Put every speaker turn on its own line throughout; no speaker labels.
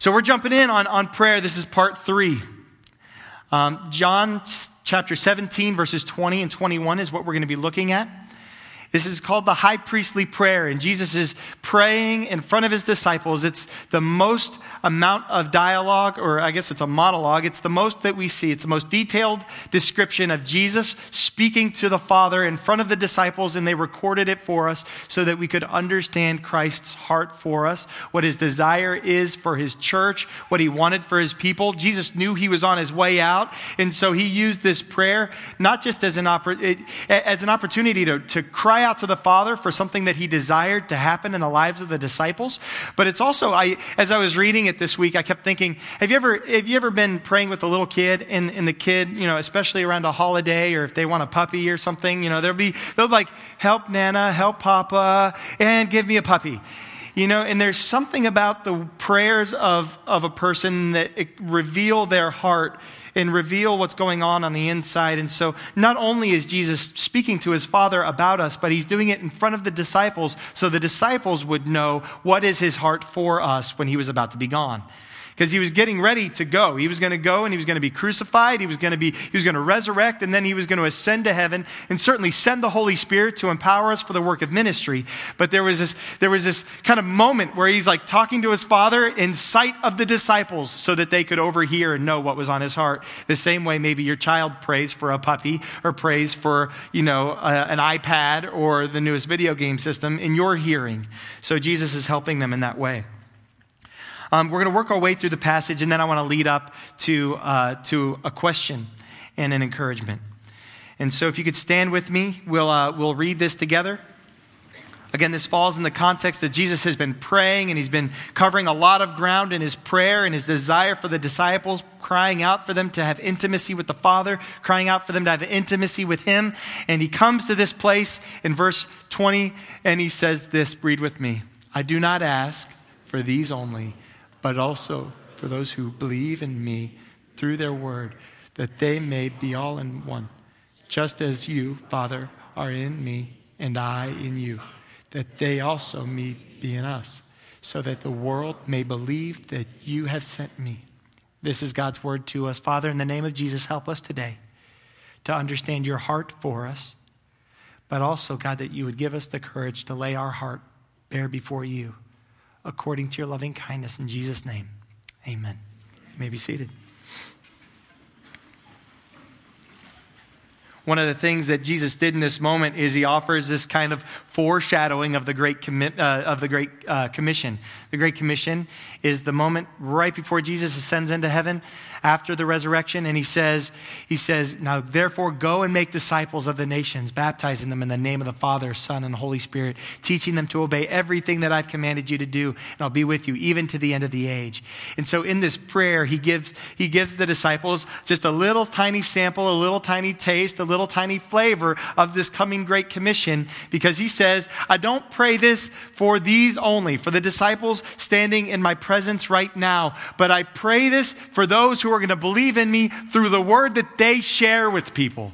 So we're jumping in on, on prayer. This is part three. Um, John chapter 17, verses 20 and 21 is what we're going to be looking at. This is called the high priestly prayer, and Jesus is praying in front of his disciples. It's the most amount of dialogue, or I guess it's a monologue. It's the most that we see. It's the most detailed description of Jesus speaking to the Father in front of the disciples, and they recorded it for us so that we could understand Christ's heart for us, what his desire is for his church, what he wanted for his people. Jesus knew he was on his way out, and so he used this prayer not just as an, oppor- as an opportunity to, to cry cry out to the Father for something that he desired to happen in the lives of the disciples. But it's also, I, as I was reading it this week, I kept thinking, have you ever, have you ever been praying with a little kid and, and the kid, you know, especially around a holiday or if they want a puppy or something, you know, they'll be, they'll like, help Nana, help Papa, and give me a puppy. You know, and there's something about the prayers of, of a person that reveal their heart and reveal what's going on on the inside. And so, not only is Jesus speaking to his Father about us, but he's doing it in front of the disciples so the disciples would know what is his heart for us when he was about to be gone because he was getting ready to go. He was going to go and he was going to be crucified. He was going to be, he was going to resurrect and then he was going to ascend to heaven and certainly send the Holy Spirit to empower us for the work of ministry. But there was this, there was this kind of moment where he's like talking to his father in sight of the disciples so that they could overhear and know what was on his heart. The same way maybe your child prays for a puppy or prays for, you know, a, an iPad or the newest video game system in your hearing. So Jesus is helping them in that way. Um, we're going to work our way through the passage, and then I want to lead up to, uh, to a question and an encouragement. And so, if you could stand with me, we'll, uh, we'll read this together. Again, this falls in the context that Jesus has been praying and he's been covering a lot of ground in his prayer and his desire for the disciples, crying out for them to have intimacy with the Father, crying out for them to have intimacy with him. And he comes to this place in verse 20 and he says this read with me I do not ask for these only but also for those who believe in me through their word, that they may be all in one, just as you, Father, are in me and I in you, that they also may be in us, so that the world may believe that you have sent me. This is God's word to us. Father, in the name of Jesus, help us today to understand your heart for us, but also, God, that you would give us the courage to lay our heart bare before you according to your loving kindness. In Jesus' name, amen. You may be seated. One of the things that Jesus did in this moment is he offers this kind of foreshadowing of the Great, commi- uh, of the great uh, Commission. The Great Commission is the moment right before Jesus ascends into heaven after the resurrection, and he says, he says, Now therefore go and make disciples of the nations, baptizing them in the name of the Father, Son, and Holy Spirit, teaching them to obey everything that I've commanded you to do, and I'll be with you even to the end of the age. And so in this prayer, he gives, he gives the disciples just a little tiny sample, a little tiny taste, a little tiny flavor of this coming Great Commission, because he says, I don't pray this for these only, for the disciples standing in my presence right now, but I pray this for those who are going to believe in me through the word that they share with people.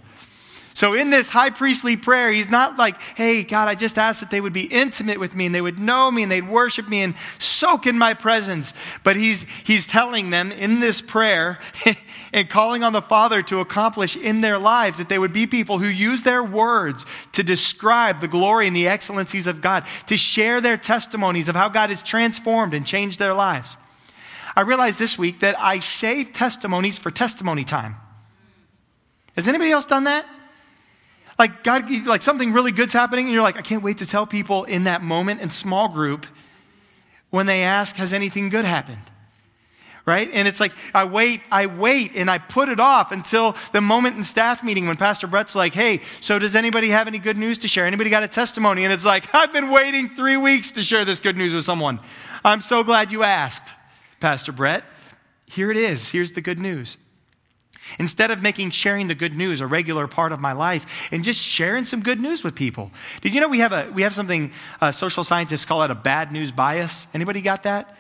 So in this high priestly prayer, he's not like, hey, God, I just asked that they would be intimate with me and they would know me and they'd worship me and soak in my presence. But he's, he's telling them in this prayer and calling on the Father to accomplish in their lives that they would be people who use their words to describe the glory and the excellencies of God, to share their testimonies of how God has transformed and changed their lives. I realized this week that I save testimonies for testimony time. Has anybody else done that? Like God, like something really good's happening, and you're like, I can't wait to tell people in that moment in small group when they ask, Has anything good happened? Right? And it's like, I wait, I wait, and I put it off until the moment in staff meeting when Pastor Brett's like, Hey, so does anybody have any good news to share? Anybody got a testimony? And it's like, I've been waiting three weeks to share this good news with someone. I'm so glad you asked, Pastor Brett. Here it is. Here's the good news. Instead of making sharing the good news a regular part of my life and just sharing some good news with people. Did you know we have, a, we have something uh, social scientists call it a bad news bias? Anybody got that?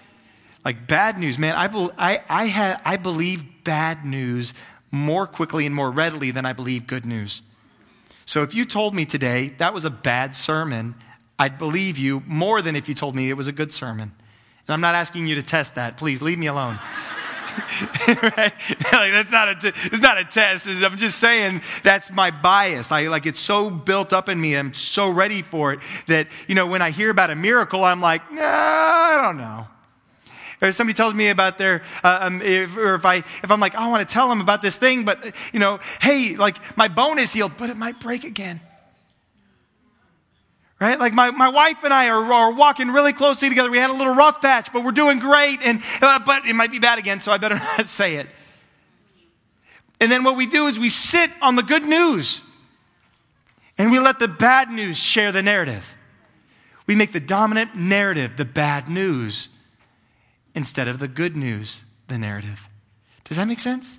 Like bad news, man. I, be, I, I, I believe bad news more quickly and more readily than I believe good news. So if you told me today that was a bad sermon, I'd believe you more than if you told me it was a good sermon. And I'm not asking you to test that. Please leave me alone. right? like, that's not a t- it's not a test. I'm just saying that's my bias. I like it's so built up in me. I'm so ready for it that you know when I hear about a miracle, I'm like, nah, I don't know. Or somebody tells me about their, uh, um, if, or if I if I'm like, oh, I want to tell them about this thing, but you know, hey, like my bone is healed, but it might break again. Right? Like my, my wife and I are, are walking really closely together. We had a little rough patch, but we're doing great. And, uh, but it might be bad again, so I better not say it. And then what we do is we sit on the good news and we let the bad news share the narrative. We make the dominant narrative the bad news instead of the good news the narrative. Does that make sense?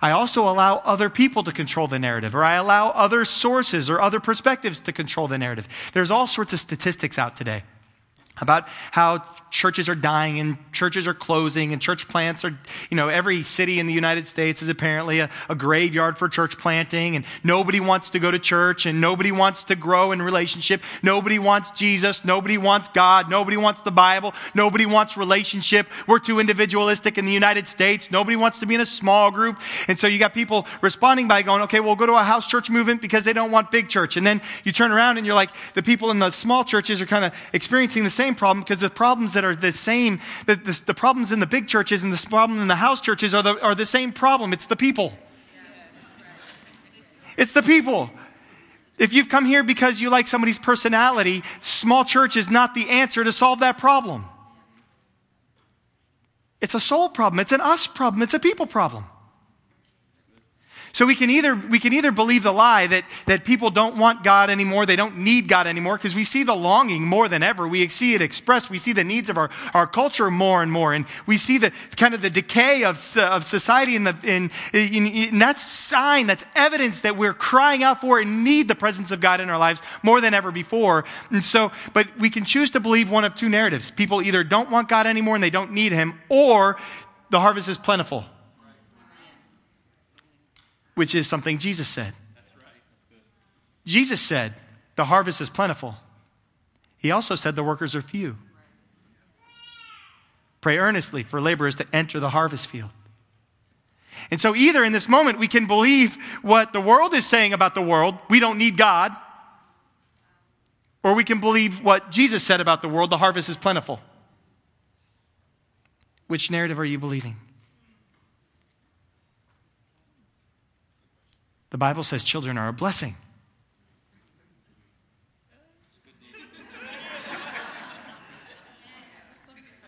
I also allow other people to control the narrative, or I allow other sources or other perspectives to control the narrative. There's all sorts of statistics out today about how churches are dying and churches are closing and church plants are, you know, every city in the United States is apparently a, a, graveyard for church planting and nobody wants to go to church and nobody wants to grow in relationship. Nobody wants Jesus. Nobody wants God. Nobody wants the Bible. Nobody wants relationship. We're too individualistic in the United States. Nobody wants to be in a small group. And so you got people responding by going, okay, we'll go to a house church movement because they don't want big church. And then you turn around and you're like, the people in the small churches are kind of experiencing the same problem because the problems that that are the same. The, the, the, problems in the big churches and the problem in the house churches are the, are the same problem. It's the people. It's the people. If you've come here because you like somebody's personality, small church is not the answer to solve that problem. It's a soul problem. It's an us problem. It's a people problem. So we can either, we can either believe the lie that, that people don't want God anymore, they don't need God anymore, because we see the longing more than ever. We see it expressed. We see the needs of our, our culture more and more. And we see the kind of the decay of, of society in the, in that's sign, that's evidence that we're crying out for and need the presence of God in our lives more than ever before. And so, but we can choose to believe one of two narratives. People either don't want God anymore and they don't need Him, or the harvest is plentiful which is something Jesus said. Jesus said, The harvest is plentiful. He also said, The workers are few. Pray earnestly for laborers to enter the harvest field. And so, either in this moment, we can believe what the world is saying about the world, we don't need God, or we can believe what Jesus said about the world, the harvest is plentiful. Which narrative are you believing? The Bible says children are a blessing.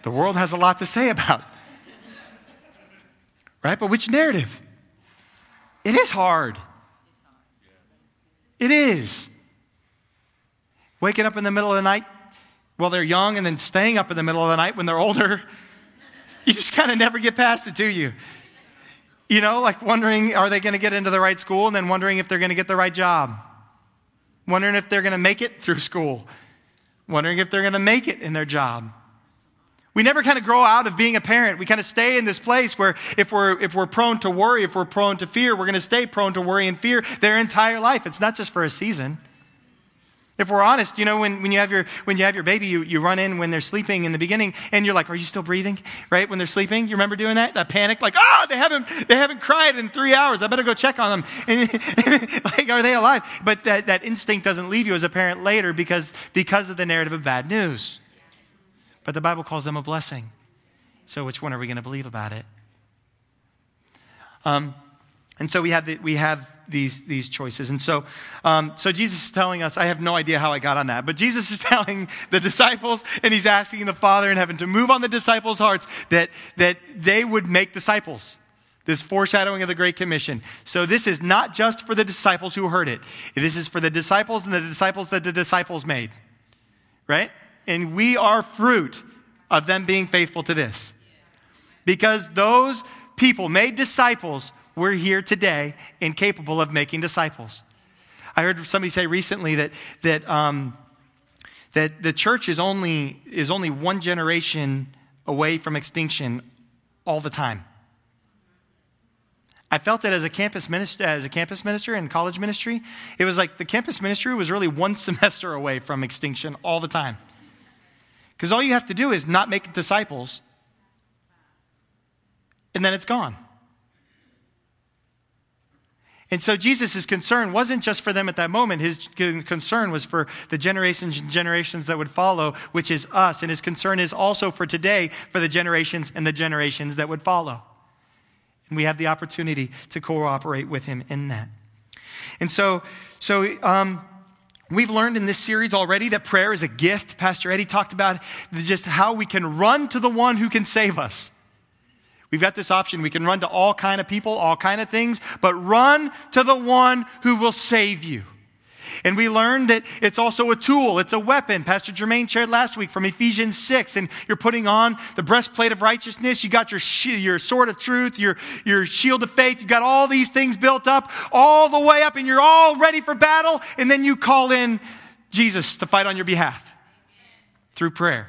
the world has a lot to say about. Right? But which narrative? It is hard. It is. Waking up in the middle of the night while they're young and then staying up in the middle of the night when they're older. You just kind of never get past it, do you? You know, like wondering, are they going to get into the right school? And then wondering if they're going to get the right job. Wondering if they're going to make it through school. Wondering if they're going to make it in their job. We never kind of grow out of being a parent. We kind of stay in this place where if we're, if we're prone to worry, if we're prone to fear, we're going to stay prone to worry and fear their entire life. It's not just for a season. If we're honest, you know, when, when, you, have your, when you have your baby, you, you run in when they're sleeping in the beginning and you're like, are you still breathing? Right? When they're sleeping, you remember doing that? That panic, like, oh, they haven't, they haven't cried in three hours. I better go check on them. And, like, are they alive? But that, that instinct doesn't leave you as a parent later because, because of the narrative of bad news. But the Bible calls them a blessing. So which one are we going to believe about it? Um, and so we have, the, we have these, these choices. And so, um, so Jesus is telling us, I have no idea how I got on that, but Jesus is telling the disciples, and he's asking the Father in heaven to move on the disciples' hearts that, that they would make disciples. This foreshadowing of the Great Commission. So this is not just for the disciples who heard it. This is for the disciples and the disciples that the disciples made. Right? And we are fruit of them being faithful to this. Because those people made disciples we're here today and capable of making disciples. I heard somebody say recently that, that, um, that the church is only, is only one generation away from extinction all the time. I felt that as a campus minister, as a campus minister in college ministry, it was like the campus ministry was really one semester away from extinction all the time. Because all you have to do is not make disciples, and then it's gone. And so Jesus' concern wasn't just for them at that moment. His concern was for the generations and generations that would follow, which is us. And his concern is also for today, for the generations and the generations that would follow. And we have the opportunity to cooperate with him in that. And so, so um, We've learned in this series already that prayer is a gift. Pastor Eddie talked about just how we can run to the one who can save us. We've got this option. We can run to all kind of people, all kind of things, but run to the one who will save you. And we learned that it's also a tool, it's a weapon. Pastor Jermaine shared last week from Ephesians 6, and you're putting on the breastplate of righteousness. You got your, your sword of truth, your, your shield of faith. You got all these things built up all the way up, and you're all ready for battle. And then you call in Jesus to fight on your behalf through prayer.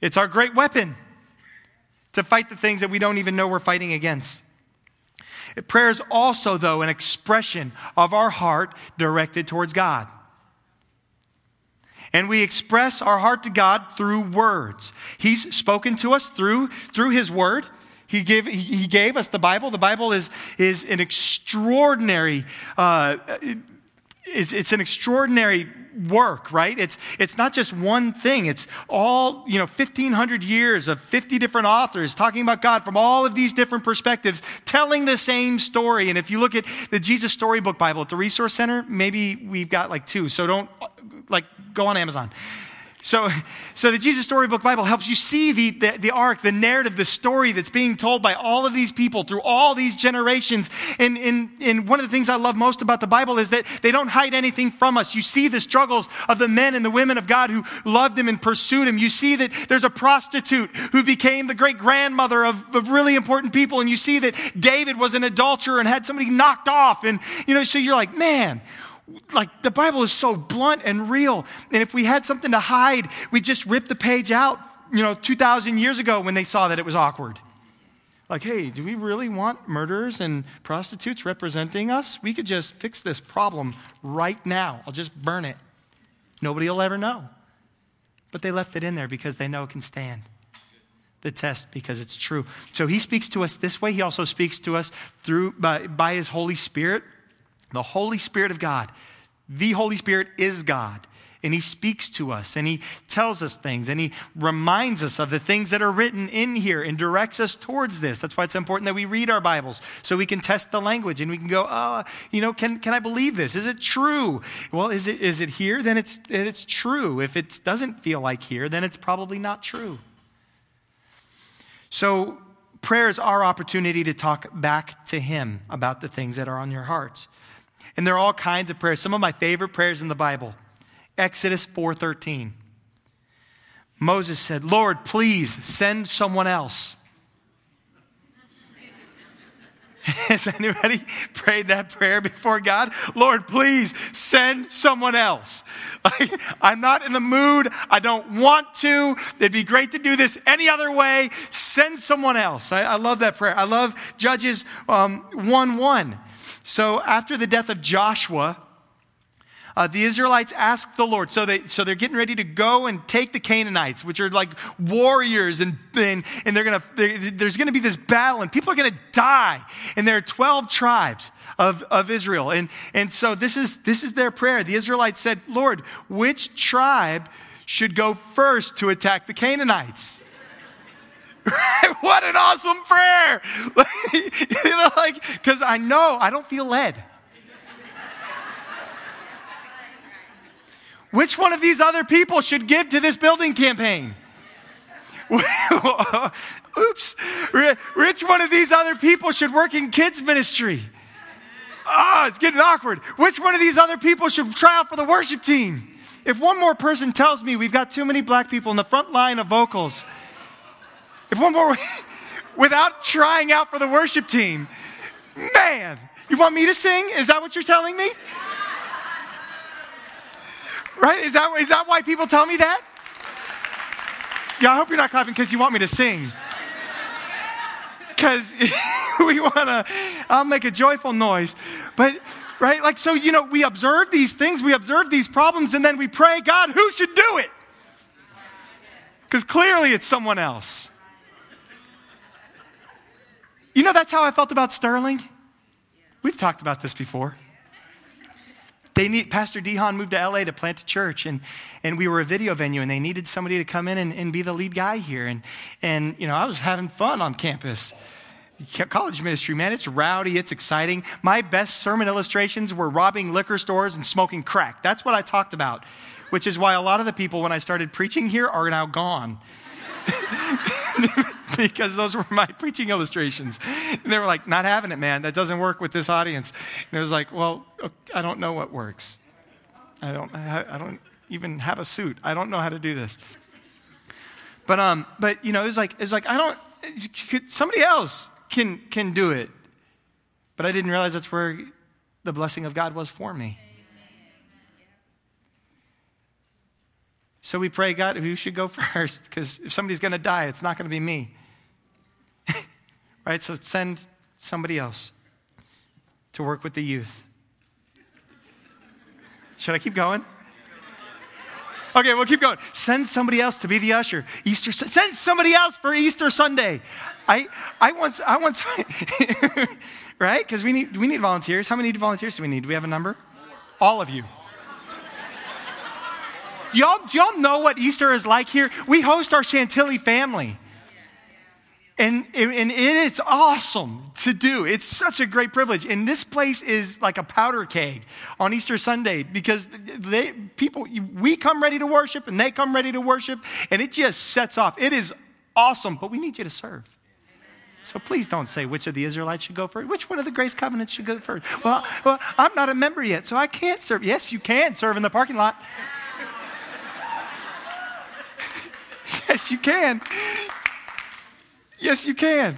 It's our great weapon to fight the things that we don't even know we're fighting against. Prayer is also, though, an expression of our heart directed towards God. And we express our heart to God through words. He's spoken to us through, through His Word. He gave, he gave us the Bible. The Bible is, is an extraordinary, uh, it's, it's an extraordinary work, right? It's, it's not just one thing. It's all, you know, 1500 years of 50 different authors talking about God from all of these different perspectives, telling the same story. And if you look at the Jesus Storybook Bible at the Resource Center, maybe we've got like two. So don't, like, go on Amazon. So, so the Jesus Storybook Bible helps you see the, the, the, arc, the narrative, the story that's being told by all of these people through all these generations. And, and, and one of the things I love most about the Bible is that they don't hide anything from us. You see the struggles of the men and the women of God who loved him and pursued him. You see that there's a prostitute who became the great grandmother of, of really important people. And you see that David was an adulterer and had somebody knocked off. And, you know, so you're like, man, like the Bible is so blunt and real. And if we had something to hide, we just rip the page out, you know, 2,000 years ago when they saw that it was awkward. Like, hey, do we really want murderers and prostitutes representing us? We could just fix this problem right now. I'll just burn it. Nobody will ever know. But they left it in there because they know it can stand the test because it's true. So he speaks to us this way. He also speaks to us through by, by his Holy Spirit. The Holy Spirit of God, the Holy Spirit is God. And he speaks to us and he tells us things and he reminds us of the things that are written in here and directs us towards this. That's why it's important that we read our Bibles so we can test the language and we can go, oh, you know, can, can I believe this? Is it true? Well, is it, is it here? Then it's, it's true. If it doesn't feel like here, then it's probably not true. So prayer is our opportunity to talk back to him about the things that are on your hearts. And there are all kinds of prayers. Some of my favorite prayers in the Bible. Exodus 4:13. Moses said, "Lord, please send someone else." Has anybody prayed that prayer before God? Lord, please send someone else. Like, I'm not in the mood. I don't want to. It'd be great to do this any other way. Send someone else. I, I love that prayer. I love Judges um, 1 1. So after the death of Joshua, uh, the Israelites asked the Lord, so, they, so they're getting ready to go and take the Canaanites, which are like warriors, and, and, and they're gonna, they're, there's going to be this battle, and people are going to die. And there are 12 tribes of, of Israel. And, and so this is, this is their prayer. The Israelites said, Lord, which tribe should go first to attack the Canaanites? what an awesome prayer. you know, like, because I know I don't feel led. Which one of these other people should give to this building campaign? Oops. Which one of these other people should work in kids' ministry? Ah, oh, it's getting awkward. Which one of these other people should try out for the worship team? If one more person tells me we've got too many black people in the front line of vocals, if one more, without trying out for the worship team, man, you want me to sing? Is that what you're telling me? Right? Is that, is that why people tell me that? Yeah, I hope you're not clapping because you want me to sing. Because we want to, I'll make a joyful noise. But, right? Like, so, you know, we observe these things, we observe these problems, and then we pray, God, who should do it? Because clearly it's someone else. You know, that's how I felt about Sterling. We've talked about this before. They need, Pastor Dehan moved to LA to plant a church, and, and we were a video venue, and they needed somebody to come in and, and be the lead guy here. And, and, you know, I was having fun on campus. College ministry, man, it's rowdy, it's exciting. My best sermon illustrations were robbing liquor stores and smoking crack. That's what I talked about, which is why a lot of the people, when I started preaching here, are now gone. because those were my preaching illustrations. And they were like, not having it, man. That doesn't work with this audience. And it was like, well, I don't know what works. I don't, I don't even have a suit. I don't know how to do this. But, um, but you know, it was like, it was like, I don't, somebody else can, can do it. But I didn't realize that's where the blessing of God was for me. So we pray, God, who should go first? Because if somebody's going to die, it's not going to be me. So send somebody else to work with the youth. Should I keep going? Okay, we'll keep going. Send somebody else to be the usher. Easter. Send somebody else for Easter Sunday. I, I once, I once, right? Because we need, we need volunteers. How many volunteers do we need? Do we have a number? All of you. Do y'all, do y'all know what Easter is like here? We host our Chantilly family. And, and it's awesome to do. It's such a great privilege. And this place is like a powder keg on Easter Sunday because they, people, we come ready to worship and they come ready to worship and it just sets off. It is awesome, but we need you to serve. So please don't say which of the Israelites should go first. Which one of the grace covenants should go first? Well, well, I'm not a member yet, so I can't serve. Yes, you can serve in the parking lot. yes, you can. Yes, you can.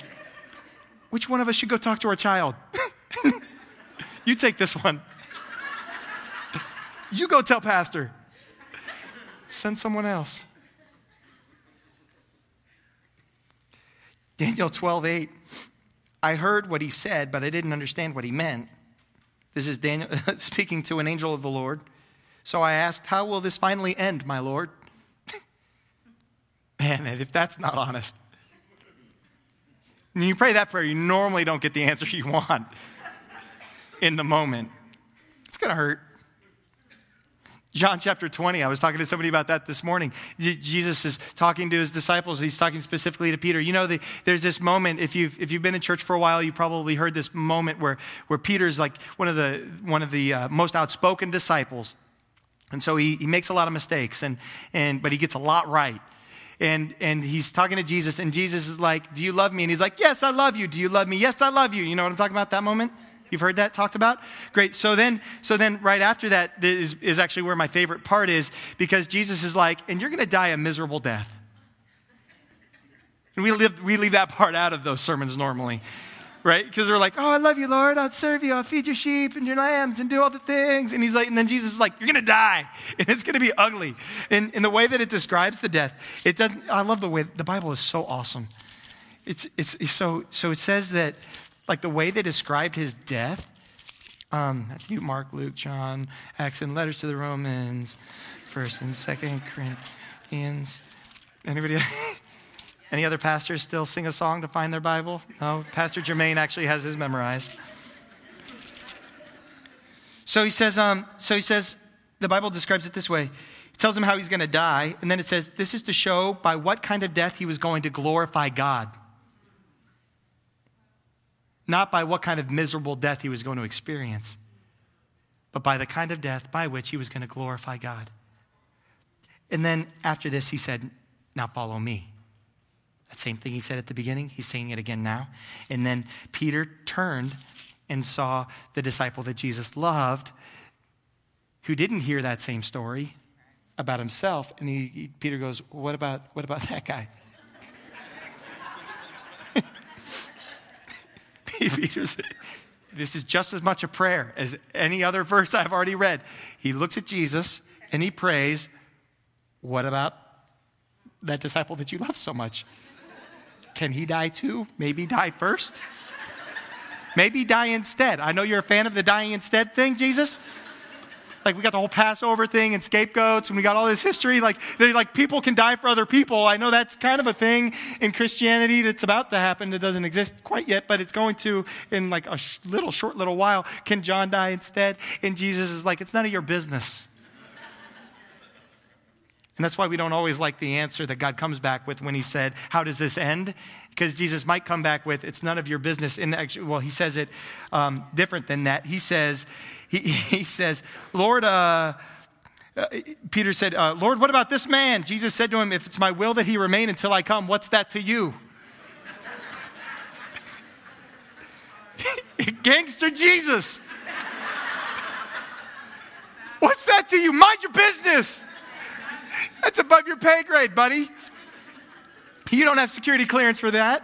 Which one of us should go talk to our child? you take this one. you go tell Pastor. Send someone else. Daniel 12, 8. I heard what he said, but I didn't understand what he meant. This is Daniel speaking to an angel of the Lord. So I asked, How will this finally end, my Lord? Man, if that's not honest. When you pray that prayer, you normally don't get the answer you want in the moment. It's going to hurt. John chapter 20, I was talking to somebody about that this morning. Jesus is talking to his disciples. He's talking specifically to Peter. You know, the, there's this moment, if you've, if you've been in church for a while, you probably heard this moment where, where Peter's like one of the, one of the uh, most outspoken disciples. And so he, he makes a lot of mistakes, and, and, but he gets a lot right and, and he's talking to Jesus, and Jesus is like, Do you love me? And he's like, Yes, I love you. Do you love me? Yes, I love you. You know what I'm talking about that moment? You've heard that talked about? Great. So then, so then right after that is, is actually where my favorite part is because Jesus is like, and you're going to die a miserable death. And we, live, we leave that part out of those sermons normally right? Because they're like, oh, I love you, Lord. I'll serve you. I'll feed your sheep and your lambs and do all the things. And he's like, and then Jesus is like, you're going to die. And it's going to be ugly. And in the way that it describes the death, it doesn't, I love the way, the Bible is so awesome. It's, it's, it's so, so it says that, like the way they described his death, um, Matthew, Mark, Luke, John, Acts, and letters to the Romans, First and Second Corinthians. Anybody? Any other pastors still sing a song to find their Bible? No, Pastor Jermaine actually has his memorized. So he says, um, so he says, the Bible describes it this way. He tells him how he's going to die, and then it says, this is to show by what kind of death he was going to glorify God. Not by what kind of miserable death he was going to experience, but by the kind of death by which he was going to glorify God. And then after this, he said, Now follow me. That same thing he said at the beginning, he's saying it again now. And then Peter turned and saw the disciple that Jesus loved who didn't hear that same story about himself. And he, he, Peter goes, What about, what about that guy? Peter's, this is just as much a prayer as any other verse I've already read. He looks at Jesus and he prays, What about that disciple that you love so much? Can he die too? Maybe die first? Maybe die instead. I know you're a fan of the dying instead thing, Jesus. like we got the whole Passover thing and scapegoats and we got all this history. Like, like people can die for other people. I know that's kind of a thing in Christianity that's about to happen. It doesn't exist quite yet, but it's going to in like a little, short little while. Can John die instead? And Jesus is like, it's none of your business. And that's why we don't always like the answer that God comes back with when he said, How does this end? Because Jesus might come back with, It's none of your business. And actually, well, he says it um, different than that. He says, He, he says, Lord, uh, uh, Peter said, uh, Lord, what about this man? Jesus said to him, If it's my will that he remain until I come, what's that to you? Gangster Jesus. What's that to you? Mind your business. That's above your pay grade, buddy. You don't have security clearance for that.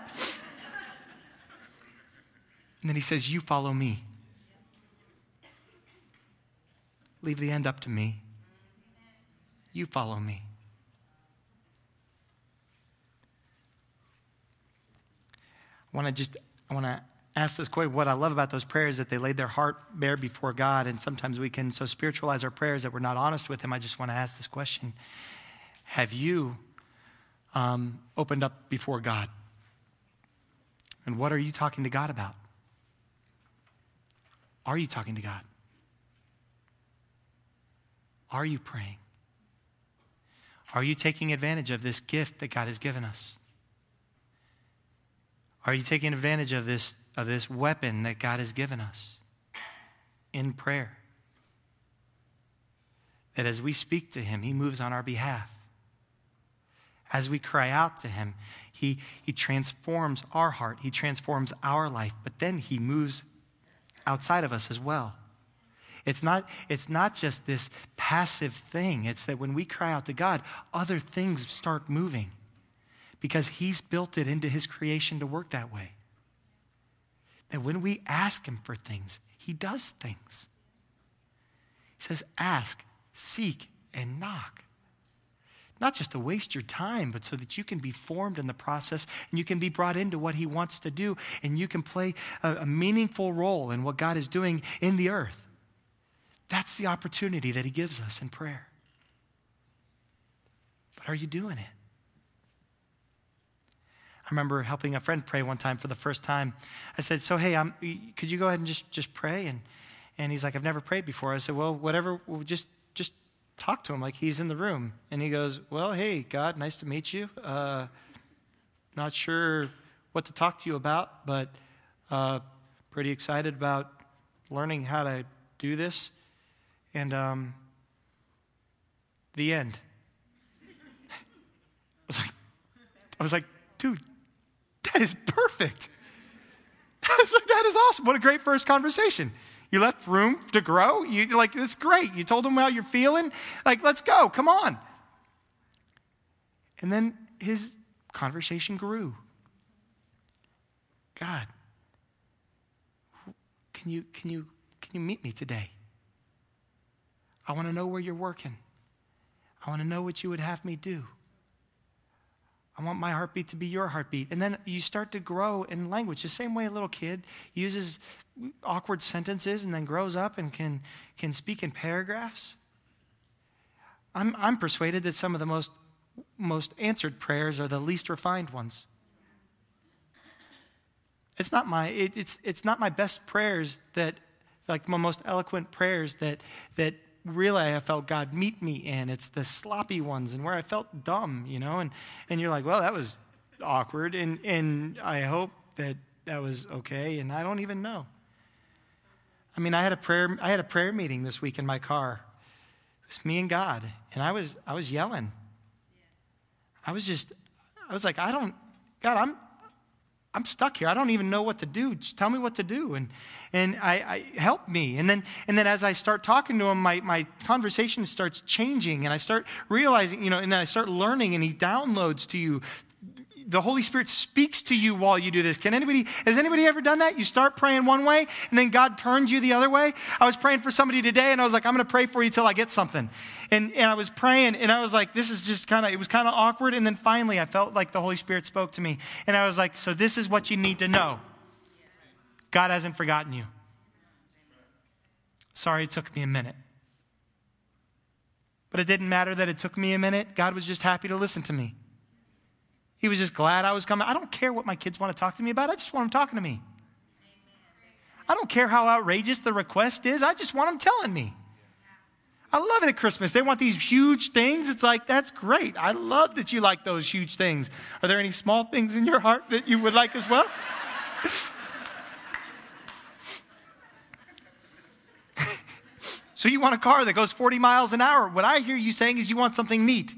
And then he says, You follow me. Leave the end up to me. You follow me. I want to just, I want to ask this question. What I love about those prayers that they laid their heart bare before God, and sometimes we can so spiritualize our prayers that we're not honest with Him. I just want to ask this question Have you um, opened up before God? And what are you talking to God about? Are you talking to God? Are you praying? Are you taking advantage of this gift that God has given us? Are you taking advantage of this, of this weapon that God has given us in prayer? That as we speak to Him, He moves on our behalf. As we cry out to Him, He, he transforms our heart, He transforms our life, but then He moves outside of us as well. It's not, it's not just this passive thing. It's that when we cry out to God, other things start moving because He's built it into His creation to work that way. That when we ask Him for things, He does things. He says, ask, seek, and knock. Not just to waste your time, but so that you can be formed in the process and you can be brought into what He wants to do and you can play a, a meaningful role in what God is doing in the earth. That's the opportunity that He gives us in prayer. But are you doing it? I remember helping a friend pray one time for the first time. I said, "So hey, I'm, could you go ahead and just just pray?" And and he's like, "I've never prayed before." I said, "Well, whatever. just just talk to him like he's in the room." And he goes, "Well, hey, God, nice to meet you. Uh, not sure what to talk to you about, but uh, pretty excited about learning how to do this." And um, the end. I was like, I was like, dude, that is perfect. I was like, that is awesome. What a great first conversation. You left room to grow. You like it's great. You told him how you're feeling. Like, let's go. Come on. And then his conversation grew. God, can you can you can you meet me today? I want to know where you're working. I want to know what you would have me do. I want my heartbeat to be your heartbeat. And then you start to grow in language. The same way a little kid uses awkward sentences and then grows up and can, can speak in paragraphs. I'm, I'm persuaded that some of the most, most answered prayers are the least refined ones. It's not my, it, it's, it's not my best prayers that, like my most eloquent prayers that, that really I felt God meet me in. It's the sloppy ones and where I felt dumb, you know, and, and you're like, well, that was awkward. And, and I hope that that was okay. And I don't even know. I mean, I had a prayer, I had a prayer meeting this week in my car. It was me and God. And I was, I was yelling. I was just, I was like, I don't, God, I'm, I'm stuck here. I don't even know what to do. Just tell me what to do. And, and I, I, help me. And then, and then as I start talking to him, my, my conversation starts changing and I start realizing, you know, and then I start learning and he downloads to you the Holy Spirit speaks to you while you do this. Can anybody, has anybody ever done that? You start praying one way and then God turns you the other way. I was praying for somebody today and I was like, I'm going to pray for you till I get something. And, and I was praying and I was like, this is just kind of, it was kind of awkward. And then finally I felt like the Holy Spirit spoke to me. And I was like, so this is what you need to know. God hasn't forgotten you. Sorry it took me a minute. But it didn't matter that it took me a minute. God was just happy to listen to me. He was just glad I was coming. I don't care what my kids want to talk to me about. I just want them talking to me. I don't care how outrageous the request is. I just want them telling me. I love it at Christmas. They want these huge things. It's like, that's great. I love that you like those huge things. Are there any small things in your heart that you would like as well? so you want a car that goes 40 miles an hour. What I hear you saying is you want something neat.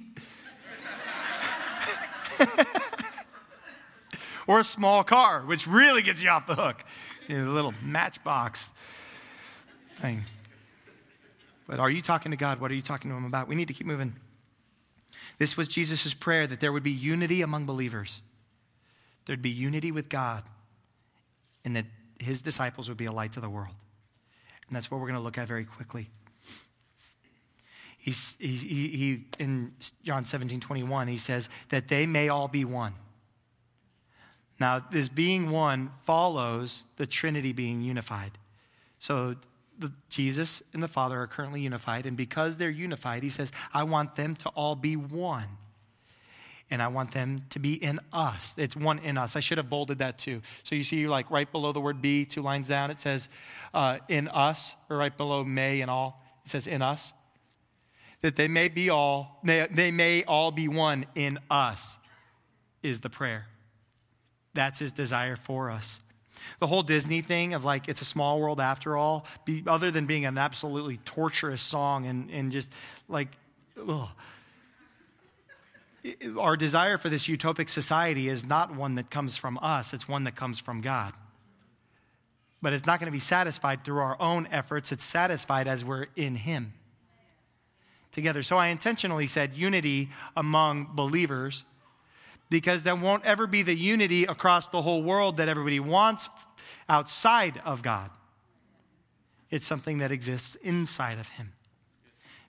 or a small car, which really gets you off the hook. You know, a little matchbox thing. But are you talking to God? What are you talking to Him about? We need to keep moving. This was Jesus' prayer that there would be unity among believers, there'd be unity with God, and that His disciples would be a light to the world. And that's what we're going to look at very quickly. He, he, he, in John 17, 21, he says, that they may all be one. Now, this being one follows the Trinity being unified. So the, Jesus and the Father are currently unified, and because they're unified, he says, I want them to all be one. And I want them to be in us. It's one in us. I should have bolded that too. So you see, like right below the word be, two lines down, it says uh, in us, or right below may and all, it says in us. That they may be all, they, they may all be one in us, is the prayer. That's his desire for us. The whole Disney thing of like, it's a small world after all, be, other than being an absolutely torturous song and, and just like, ugh. Our desire for this utopic society is not one that comes from us, it's one that comes from God. But it's not going to be satisfied through our own efforts, it's satisfied as we're in Him together. So I intentionally said unity among believers because there won't ever be the unity across the whole world that everybody wants outside of God. It's something that exists inside of Him.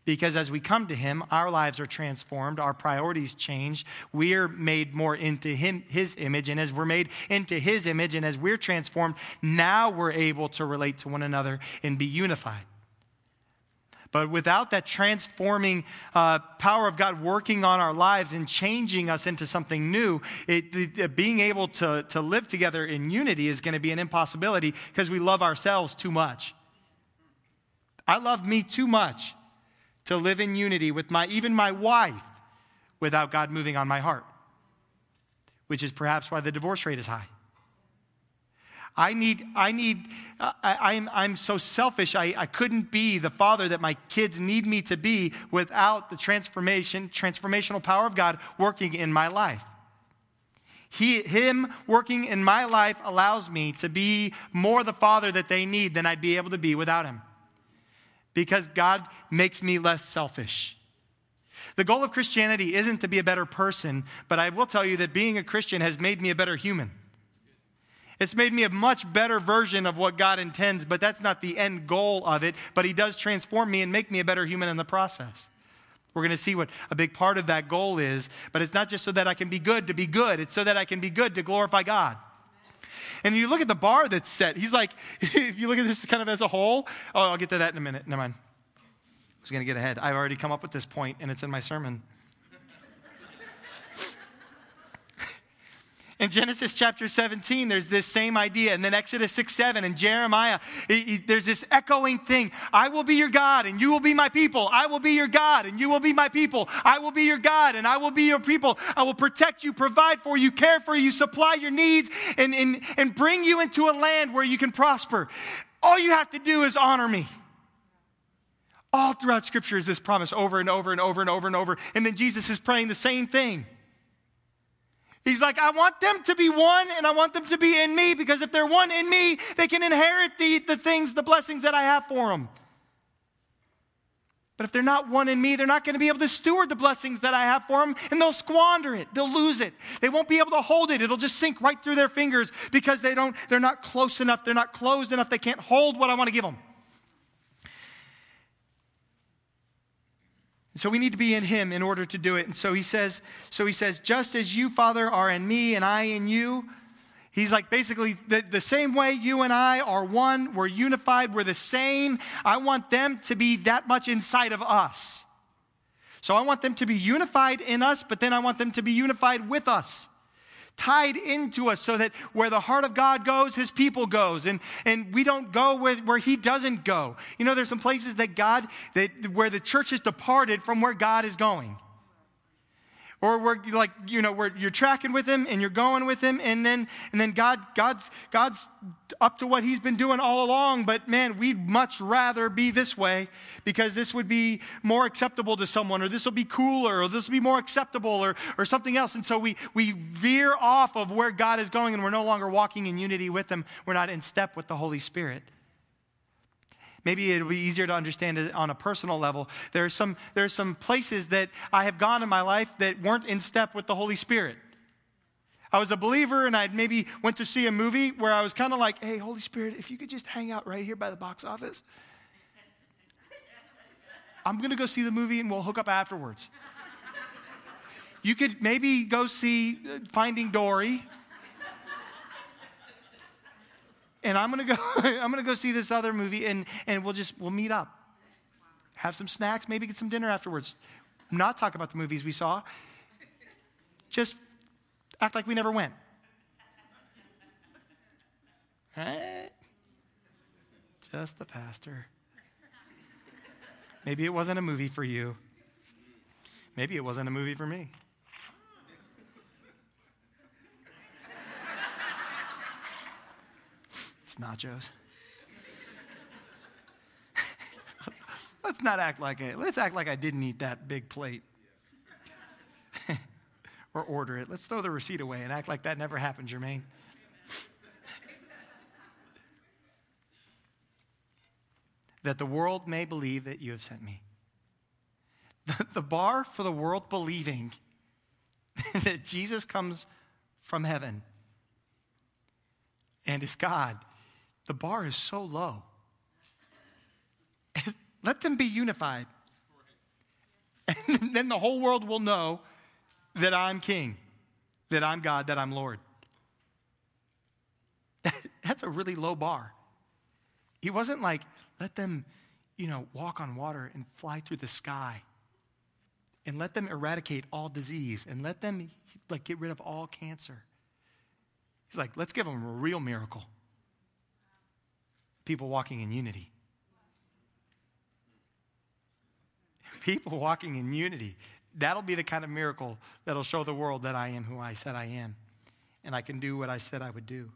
Because as we come to Him, our lives are transformed, our priorities change, we're made more into him, His image, and as we're made into His image, and as we're transformed, now we're able to relate to one another and be unified. But without that transforming uh, power of God working on our lives and changing us into something new, it, being able to, to live together in unity is going to be an impossibility because we love ourselves too much. I love me too much to live in unity with my, even my wife, without God moving on my heart, which is perhaps why the divorce rate is high. I need, I need, uh, I, am I'm, I'm so selfish. I, I couldn't be the father that my kids need me to be without the transformation, transformational power of God working in my life. He, him working in my life allows me to be more the father that they need than I'd be able to be without him. Because God makes me less selfish. The goal of Christianity isn't to be a better person, but I will tell you that being a Christian has made me a better human. It's made me a much better version of what God intends, but that's not the end goal of it. But He does transform me and make me a better human in the process. We're going to see what a big part of that goal is, but it's not just so that I can be good to be good, it's so that I can be good to glorify God. And you look at the bar that's set, he's like, if you look at this kind of as a whole, oh, I'll get to that in a minute. Never mind. I was going to get ahead. I've already come up with this point, and it's in my sermon. In Genesis chapter 17, there's this same idea. And then Exodus 6 7 and Jeremiah, there's this echoing thing. I will be your God and you will be my people. I will be your God and you will be my people. I will be your God and I will be your people. I will protect you, provide for you, care for you, supply your needs, and, and, and bring you into a land where you can prosper. All you have to do is honor me. All throughout Scripture is this promise over and over and over and over and over. And then Jesus is praying the same thing. He's like, I want them to be one and I want them to be in me because if they're one in me, they can inherit the, the things, the blessings that I have for them. But if they're not one in me, they're not going to be able to steward the blessings that I have for them and they'll squander it. They'll lose it. They won't be able to hold it. It'll just sink right through their fingers because they don't, they're not close enough. They're not closed enough. They can't hold what I want to give them. So we need to be in him in order to do it. And so he says, so he says, just as you, Father, are in me and I in you. He's like basically the, the same way you and I are one, we're unified, we're the same. I want them to be that much inside of us. So I want them to be unified in us, but then I want them to be unified with us. Tied into us so that where the heart of God goes, his people goes. And, and we don't go where, where he doesn't go. You know, there's some places that God, that, where the church has departed from where God is going or where like you know where you're tracking with him and you're going with him and then and then god god's god's up to what he's been doing all along. But man we'd much rather be this way because this would be more acceptable to someone or this will be cooler or this will be more acceptable or or something else. And so we we veer off of where god is going and we're no longer walking in unity with him. We're not in step with the holy spirit Maybe it'll be easier to understand it on a personal level. There are some, there are some places that I have gone in my life that weren't in step with the Holy Spirit. I was a believer and I maybe went to see a movie where I was kind of like, hey, Holy Spirit, if you could just hang out right here by the box office, I'm going to go see the movie and we'll hook up afterwards. You could maybe go see uh, Finding Dory and I'm gonna go, I'm gonna go see this other movie and, and we'll just, we'll meet up. Have some snacks, maybe get some dinner afterwards. Not talk about the movies we saw. Just act like we never went. Right? Just the pastor. Maybe it wasn't a movie for you. Maybe it wasn't a movie for me. Nachos. let's not act like it. Let's act like I didn't eat that big plate. or order it. Let's throw the receipt away and act like that never happened, Jermaine. that the world may believe that you have sent me. The bar for the world believing that Jesus comes from heaven and is God the bar is so low. Let them be unified. And then the whole world will know that I'm king, that I'm God, that I'm Lord. That, that's a really low bar. He wasn't like, let them, you know, walk on water and fly through the sky. And let them eradicate all disease and let them like get rid of all cancer. He's like, let's give them a real miracle people walking in unity. People walking in unity. That'll be the kind of miracle that'll show the world that I am who I said I am. And I can do what I said I would do.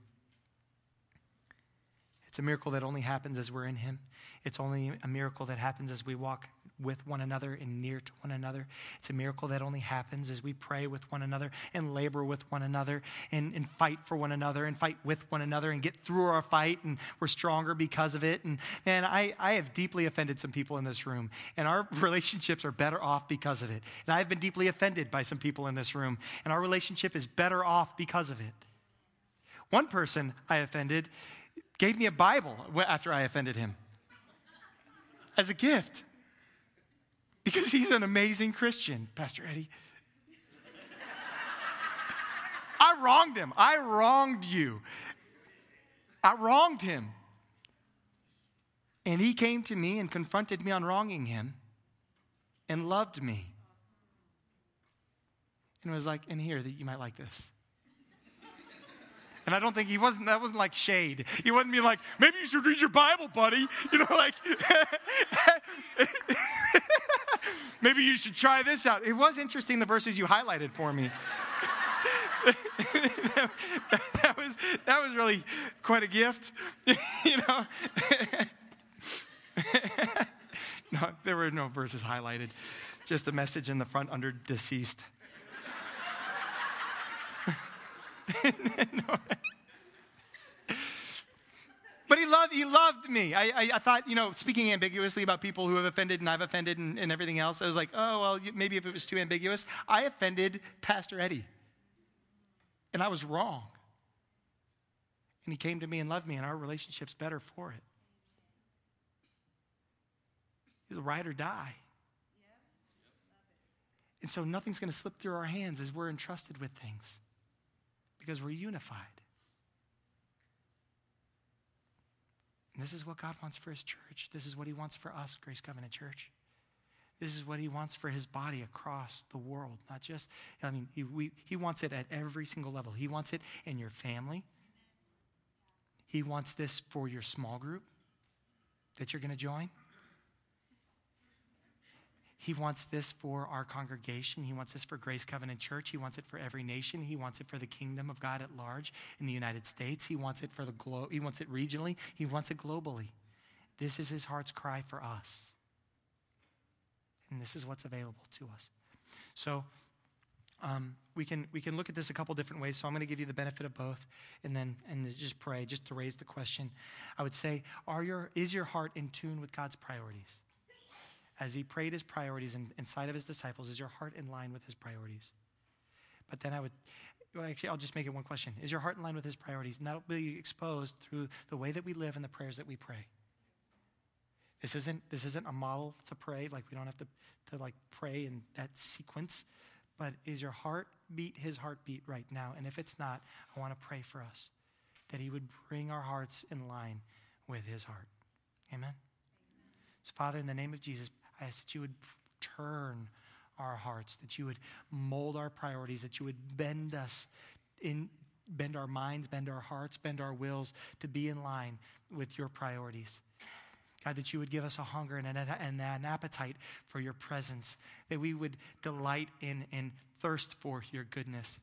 It's a miracle that only happens as we're in Him. It's only a miracle that happens as we walk with one another and near to one another. It's a miracle that only happens as we pray with one another and labor with one another and, and fight for one another and fight with one another and get through our fight and we're stronger because of it. And man, I, I have deeply offended some people in this room and our relationships are better off because of it. And I've been deeply offended by some people in this room and our relationship is better off because of it. One person I offended gave me a Bible after I offended him as a gift because he's an amazing Christian, Pastor Eddie. I wronged him. I wronged you. I wronged him. And he came to me and confronted me on wronging him and loved me. And it was like, and here, that you might like this. And I don't think he wasn't, that wasn't like shade. He wasn't being like, maybe you should read your Bible, buddy. You know, like, maybe you should try this out. It was interesting the verses you highlighted for me. that, that, was, that was really quite a gift, you know. no, there were no verses highlighted, just a message in the front under deceased. no. But he loved, he loved me. I, I, I, thought, you know, speaking ambiguously about people who have offended and I've offended and, and everything else, I was like, oh, well, maybe if it was too ambiguous. I offended Pastor Eddie. And I was wrong. And he came to me and loved me, and our relationship's better for it. He's a ride or die. And so nothing's going to slip through our hands as we're entrusted with things because we're unified. And this is what God wants for His church. This is what He wants for us, Grace Covenant Church. This is what he wants for his body across the world, not just, I mean, he, we, he wants it at every single level. He wants it in your family. He wants this for your small group that you're going to join. He wants this for our congregation. He wants this for Grace Covenant Church. He wants it for every nation. He wants it for the kingdom of God at large in the United States. He wants it for the globe. He wants it regionally. He wants it globally. This is his heart's cry for us. And this is what's available to us. So um, we, can, we can look at this a couple different ways. So I'm going to give you the benefit of both and then and just pray, just to raise the question. I would say, are your, is your heart in tune with God's priorities? As he prayed his priorities in, inside of his disciples, is your heart in line with his priorities? But then I would, well, actually, I'll just make it one question. Is your heart in line with his priorities? And that'll be exposed through the way that we live and the prayers that we pray. This isn't, this isn't a model to pray, like we don't have to, to like pray in that sequence. But is your heart beat his heartbeat right now? And if it's not, I want to pray for us that he would bring our hearts in line with his heart. Amen. Amen. So, Father, in the name of Jesus, I ask that you would turn our hearts, that you would mold our priorities, that you would bend us in bend our minds, bend our hearts, bend our wills to be in line with your priorities. God, that you would give us a hunger and an, and an appetite for your presence, that we would delight in and thirst for your goodness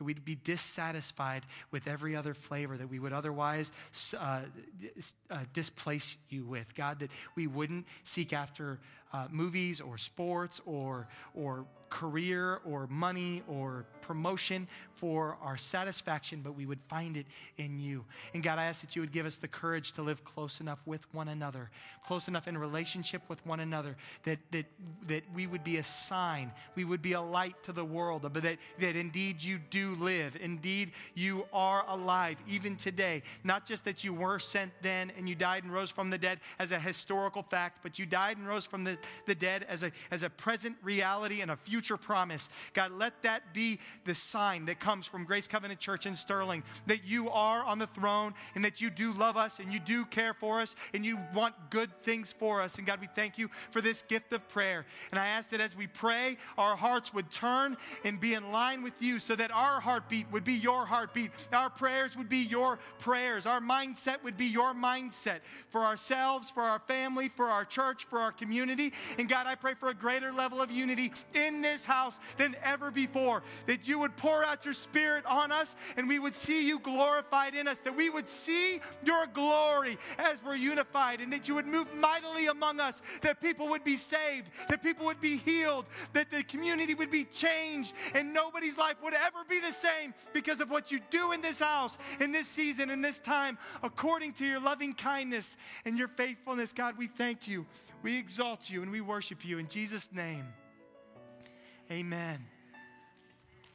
we'd be dissatisfied with every other flavor that we would otherwise uh, uh, displace you with. God, that we wouldn't seek after uh, movies or sports or, or career or money or promotion for our satisfaction, but we would find it in you. And God, I ask that you would give us the courage to live close enough with one another, close enough in relationship with one another, that, that, that we would be a sign, we would be a light to the world, but that, that indeed you do live. Indeed, you are alive even today. Not just that you were sent then and you died and rose from the dead as a historical fact, but you died and rose from the, the dead as a, as a present reality and a future future promise. God, let that be the sign that comes from Grace Covenant Church in Sterling that you are on the throne and that you do love us and you do care for us and you want good things for us. And God, we thank you for this gift of prayer. And I ask that as we pray, our hearts would turn and be in line with you so that our heartbeat would be your heartbeat. Our prayers would be your prayers. Our mindset would be your mindset for ourselves, for our family, for our church, for our community. And God, I pray for a greater level of unity in this house than ever before. That you would pour out your spirit on us and we would see you glorified in us. That we would see your glory as we're unified and that you would move mightily among us. That people would be saved. That people would be healed. That the community would be changed and nobody's life would ever be the same because of what you do in this house, in this season, in this time, according to your loving kindness and your faithfulness. God, we thank you. We exalt you and we worship you in Jesus' name. Amen.